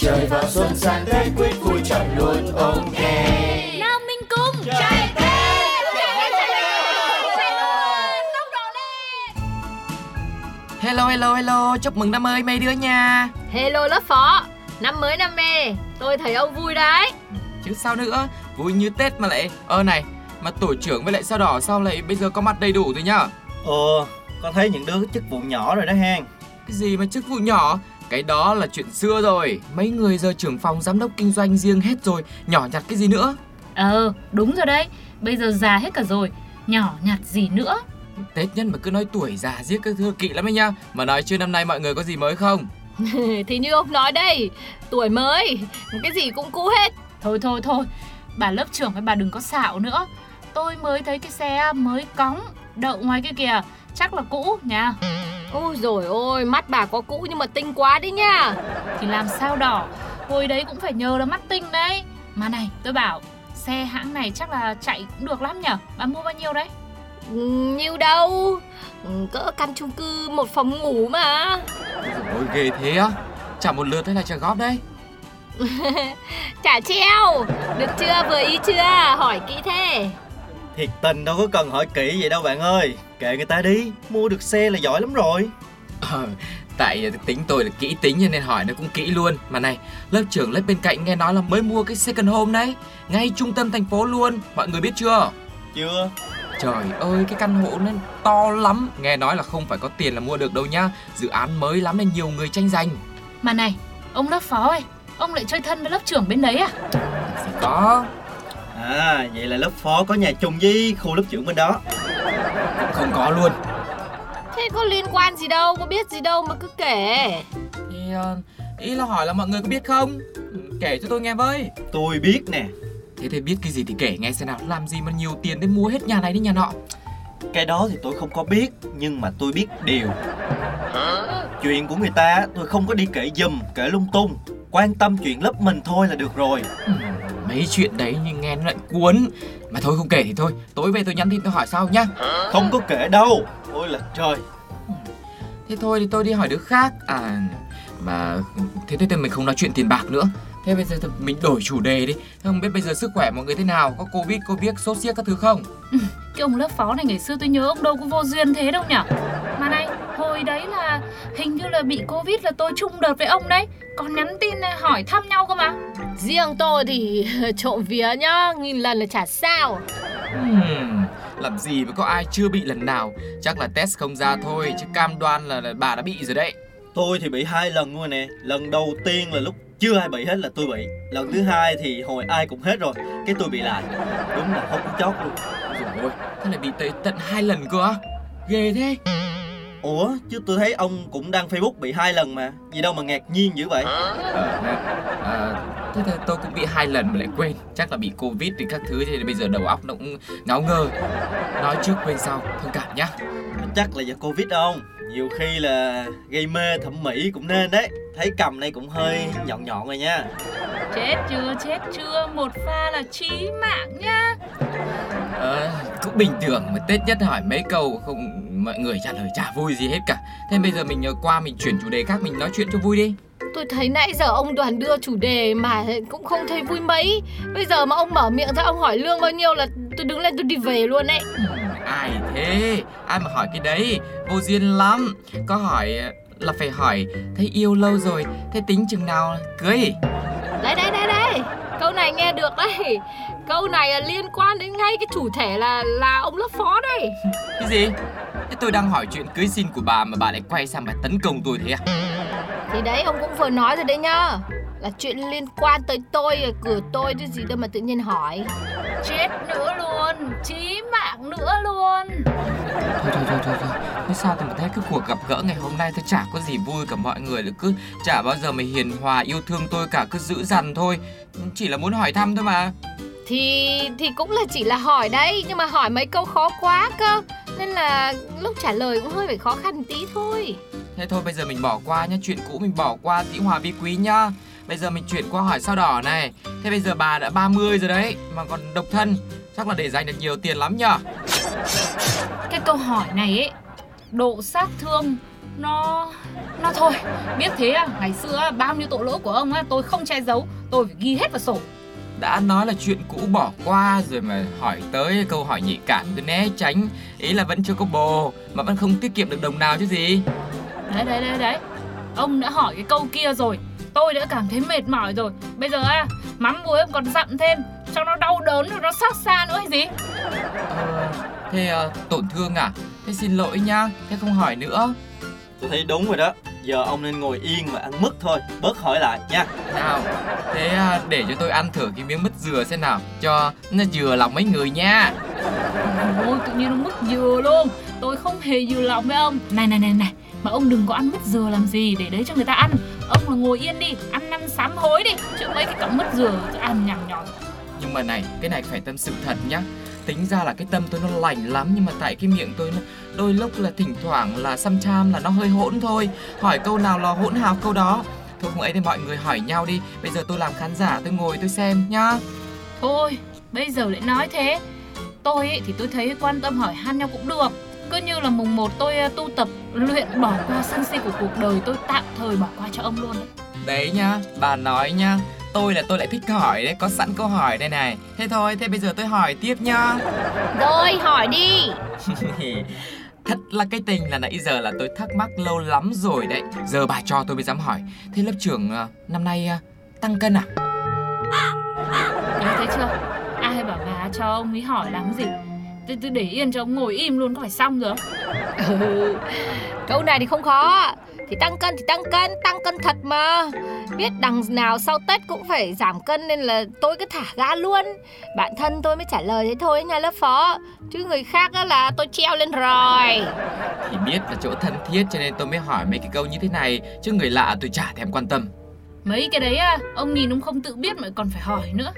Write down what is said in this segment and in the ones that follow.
Trời vào xuân sang Tết quyết vui chọn luôn ok Nam Minh Cung Chạy Hello hello hello, chúc mừng năm mới mấy đứa nha. Hello lớp phó. Năm mới năm mê. Tôi thấy ông vui đấy. Chứ sao nữa, vui như Tết mà lại Ơ này, mà tổ trưởng với lại sao đỏ sao lại bây giờ có mặt đầy đủ rồi nhá Ồ, con thấy những đứa chức vụ nhỏ rồi đó ha Cái gì mà chức vụ nhỏ Cái đó là chuyện xưa rồi. Mấy người giờ trưởng phòng giám đốc kinh doanh riêng hết rồi Nhỏ nhặt cái gì nữa? Ờ đúng rồi đấy. Bây giờ già hết cả rồi Nhỏ nhặt gì nữa? Tết nhân mà cứ nói tuổi già giết các thưa kỵ lắm ấy nha Mà nói chưa năm nay mọi người có gì mới không? Thì như ông nói đây Tuổi mới Cái gì cũng cũ hết. Thôi thôi thôi Bà lớp trưởng với bà đừng có xạo nữa. Tôi mới thấy cái xe mới cóng Đậu ngoài kia kìa Chắc là cũ nha. Ôi rồi ôi Mắt bà có cũ nhưng mà tinh quá đi nha. Thì làm sao đỏ? Hồi đấy cũng phải nhờ là mắt tinh đấy. Mà này tôi bảo Xe hãng này chắc là chạy cũng được lắm nhở? Bà mua bao nhiêu đấy? Ừ, Nhiêu đâu? Ừ, Cỡ căn chung cư một phòng ngủ mà. Ôi ghê thế á. Trả một lượt hay là trả góp đây? Trả treo. Được chưa? Vừa ý chưa? Hỏi kỹ thế Thiệt tình đâu có cần hỏi kỹ vậy đâu bạn ơi. Kệ người ta đi Mua được xe là giỏi lắm rồi. Ờ, tại tính tôi là kỹ tính cho nên hỏi nó cũng kỹ luôn. Mà này, lớp trưởng lớp bên cạnh nghe nói là mới mua cái second home đấy. Ngay trung tâm thành phố luôn, mọi người biết chưa? Chưa. Trời ơi, cái căn hộ nó to lắm. Nghe nói là không phải có tiền là mua được đâu nhá. Dự án mới lắm nên nhiều người tranh giành. Mà này Ông lớp phó ơi Ông lại chơi thân với lớp trưởng bên đấy à? Gì có, À vậy là lớp phó có nhà chung với khu lớp trưởng bên đó. Không có luôn. Thế có liên quan gì đâu Có biết gì đâu mà cứ kể. Thì ờ, ý là hỏi là mọi người có biết không? Kể cho tôi nghe với. Tôi biết nè. Thế thì biết cái gì thì kể nghe xem nào. Làm gì mà nhiều tiền để mua hết nhà này đến nhà nọ. Cái đó thì tôi không có biết Nhưng mà tôi biết điều. Chuyện của người ta tôi không có đi kể dùm Kể lung tung. Quan tâm chuyện lớp mình thôi là được rồi. Ừ, Mấy chuyện đấy nhưng nghe nó lại cuốn. Mà thôi không kể thì thôi Tối về tôi nhắn tin tôi hỏi sau nhá. Không có kể đâu Ôi là trời. Thế thôi thì tôi đi hỏi đứa khác. À mà thế thì mình không nói chuyện tiền bạc nữa. Thế bây giờ thì mình đổi chủ đề đi. Thế Không biết bây giờ sức khỏe mọi người thế nào? Có Covid, Covid, sốt siết các thứ không? Cái ông lớp phó này ngày xưa tôi nhớ ông đâu có vô duyên thế đâu nhở? này Hồi đấy là hình như là bị Covid là tôi chung đợt với ông đấy. Còn nhắn tin hỏi thăm nhau cơ mà. Riêng tôi thì trộm vía nhá Nghìn lần là chả sao. Hmm, làm gì mà có ai chưa bị lần nào. Chắc là test không ra thôi Chứ cam đoan là, là bà đã bị rồi đấy. Tôi thì bị hai lần luôn nè. Lần đầu tiên là lúc chưa ai bị hết là tôi bị. Lần thứ hai thì hồi ai cũng hết rồi Cái tôi bị lại. Đúng là không có chót luôn. Rồi ôi, thế lại bị tới tận hai lần cơ á. Ghê thế Ủa chứ tôi thấy ông cũng đăng Facebook bị hai lần mà. Gì đâu mà ngạc nhiên dữ vậy? À, Thế tôi cũng bị hai lần mà lại quên. Chắc là bị Covid thì các thứ Thì bây giờ đầu óc nó cũng ngáo ngơ. Nói trước quên sau, thông cảm nhá. Chắc là do Covid không Nhiều khi là gây mê thẩm mỹ cũng nên đấy. Thấy cầm này cũng hơi nhọn nhọn rồi nha. Chết chưa chết chưa? Một pha là chí mạng nhá. Ờ, cũng bình thường mà Tết nhất hỏi mấy câu không mọi người trả lời chả vui gì hết cả. Thế bây giờ mình ờ, qua mình chuyển chủ đề khác mình nói chuyện cho vui đi. Tôi thấy nãy giờ ông đoàn đưa chủ đề mà cũng không thấy vui mấy. Bây giờ mà ông mở miệng ra ông hỏi lương bao nhiêu là tôi đứng lên tôi đi về luôn đấy Ai thế? Ai mà hỏi cái đấy? Vô duyên lắm. Có hỏi ờ, là phải hỏi Thấy yêu lâu rồi Thế tính chừng nào cưới? Đây đây đây đây Câu này nghe được đấy. Câu này là liên quan đến ngay cái chủ thể là là ông lớp phó đây Cái gì? Thế tôi đang hỏi chuyện cưới xin của bà mà bà lại quay sang bà tấn công tôi thế à? Thì đấy ông cũng vừa nói rồi đấy nhá. Là chuyện liên quan tới tôi Cửa tôi chứ gì đâu mà tự nhiên hỏi. Chết nữa luôn Chí mạng nữa luôn. Thôi thôi thôi thôi thôi. Thế sao tôi thấy cái cuộc gặp gỡ ngày hôm nay tôi chả có gì vui cả mọi người là cứ chả bao giờ mà hiền hòa yêu thương tôi cả cứ giữ dằn thôi. Chỉ là muốn hỏi thăm thôi mà. Thì thì cũng là chỉ là hỏi đấy Nhưng mà hỏi mấy câu khó quá cơ Nên là lúc trả lời cũng hơi phải khó khăn tí thôi. Thế thôi bây giờ mình bỏ qua nhá Chuyện cũ mình bỏ qua dĩ hòa vi quý nhá. Bây giờ mình chuyển qua hỏi sao đỏ này. Thế bây giờ bà đã 30 rồi đấy Mà còn độc thân Chắc là để dành được nhiều tiền lắm nhở? Cái câu hỏi này ấy Độ sát thương Nó... Nó thôi. Biết thế à Ngày xưa bao nhiêu tội lỗi của ông á Tôi không che giấu Tôi phải ghi hết vào sổ Đã nói là chuyện cũ bỏ qua rồi mà hỏi tới câu hỏi nhạy cảm cứ né tránh. Ý là vẫn chưa có bồ Mà vẫn không tiết kiệm được đồng nào chứ gì. Đấy đấy đấy đấy. Ông đã hỏi cái câu kia rồi. Tôi đã cảm thấy mệt mỏi rồi. Bây giờ á Mắm muối còn dặm thêm Cho nó đau đớn rồi nó xót xa nữa hay gì? Ờ, Thế ờ, tổn thương à? Thế xin lỗi nhá Thế không hỏi nữa. Tôi thấy đúng rồi đó Giờ ông nên ngồi yên và ăn mứt thôi Bớt hỏi lại nha. Nào Thế à, để cho tôi ăn thử cái miếng mứt dừa xem nào Cho nó dừa lòng mấy người nha. Ôi tự nhiên nó mất dừa luôn. Tôi không hề dừa lòng với ông. Này này này này Mà ông đừng có ăn mứt dừa làm gì Để đấy cho người ta ăn. Ông là ngồi yên đi Ăn năn sám hối đi Chứ mấy cái cọng mứt dừa cứ ăn nhằng nhòi Nhưng mà này cái này phải tâm sự thật nhá Tính ra là cái tâm tôi nó lành lắm Nhưng mà tại cái miệng tôi nó đôi lúc là thỉnh thoảng là xăm cham là nó hơi hỗn thôi. Hỏi câu nào là hỗn hào câu đó. Thôi không ấy thì mọi người hỏi nhau đi. Bây giờ tôi làm khán giả tôi ngồi tôi xem nhá. Thôi bây giờ lại nói thế. Tôi ấy, thì tôi thấy quan tâm hỏi han nhau cũng được. Cứ như là mùng 1 tôi à, tu tập luyện bỏ qua sân si của cuộc đời Tôi tạm thời bỏ qua cho ông luôn. Đấy Đấy nhá bà nói nhá Tôi là tôi lại thích hỏi đấy Có sẵn câu hỏi đây này. Thế thôi thế bây giờ tôi hỏi tiếp nhá. Rồi hỏi đi. Thật là cái tình là nãy giờ là tôi thắc mắc lâu lắm rồi đấy. Giờ bà cho tôi mới dám hỏi. Thế lớp trưởng ờ, năm nay ờ, tăng cân à? Đấy thấy chưa? Ai bảo bà cho ông ấy hỏi làm gì? Tôi, tôi để yên cho ông ngồi im luôn có phải xong rồi? Ừ, Câu này thì không khó Thì tăng cân thì tăng cân Tăng cân thật mà. Biết đằng nào sau Tết cũng phải giảm cân Nên là tôi cứ thả ga luôn. Bạn thân tôi mới trả lời thế thôi nha lớp phó. Chứ người khác á là tôi treo lên rồi. Thì biết là chỗ thân thiết cho nên tôi mới hỏi mấy cái câu như thế này Chứ người lạ tôi chả thèm quan tâm. Mấy cái đấy à Ông nhìn ông không tự biết mà còn phải hỏi nữa.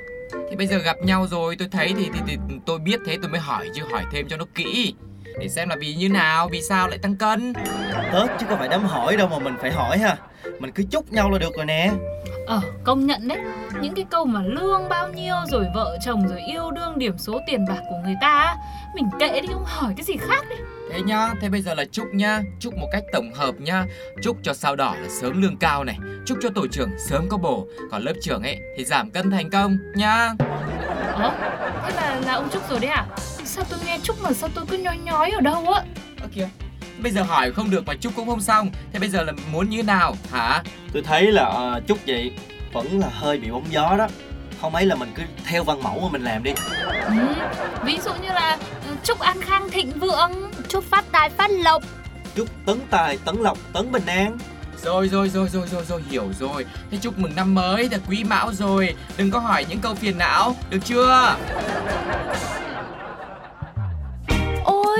Thì bây giờ gặp nhau rồi tôi thấy thì, thì, thì tôi biết thế tôi mới hỏi chứ hỏi thêm cho nó kỹ Để xem là vì như nào, vì sao lại tăng cân. Tết chứ có phải đám hỏi đâu mà mình phải hỏi ha. Mình cứ chúc nhau là được rồi nè. Ờ công nhận đấy. Những cái câu mà lương bao nhiêu rồi vợ chồng rồi yêu đương điểm số tiền bạc của người ta á, Mình kệ đi không hỏi cái gì khác đi. Thế nhá, thế bây giờ là chúc nhá. Chúc một cách tổng hợp nhá. Chúc cho sao đỏ là sớm lương cao này. Chúc cho tổ trưởng sớm có bổ. Còn lớp trưởng ấy thì giảm cân thành công nhá. Ờ thế là là ông Trúc rồi đấy à Sao tôi nghe Trúc mà sao tôi cứ nhói nhói ở đâu á? Ơ kìa Bây giờ hỏi không được mà chúc cũng không xong. Thế bây giờ là muốn như thế nào hả? Tôi thấy là ờ, chúc vậy Vẫn là hơi bị bóng gió đó. Không ấy là mình cứ theo văn mẫu mà mình làm đi. Ừ, Ví dụ như là ừ, Trúc an khang thịnh vượng Chúc phát tài phát lộc. Chúc tấn tài, tấn lộc, tấn bình an. Rồi rồi rồi rồi rồi rồi hiểu rồi. Thế chúc mừng năm mới là quý mão rồi. Đừng có hỏi những câu phiền não Được chưa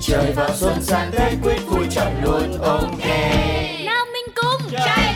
trời vào xuân sang tết quyết vui chọn luôn ok nào mình cùng trai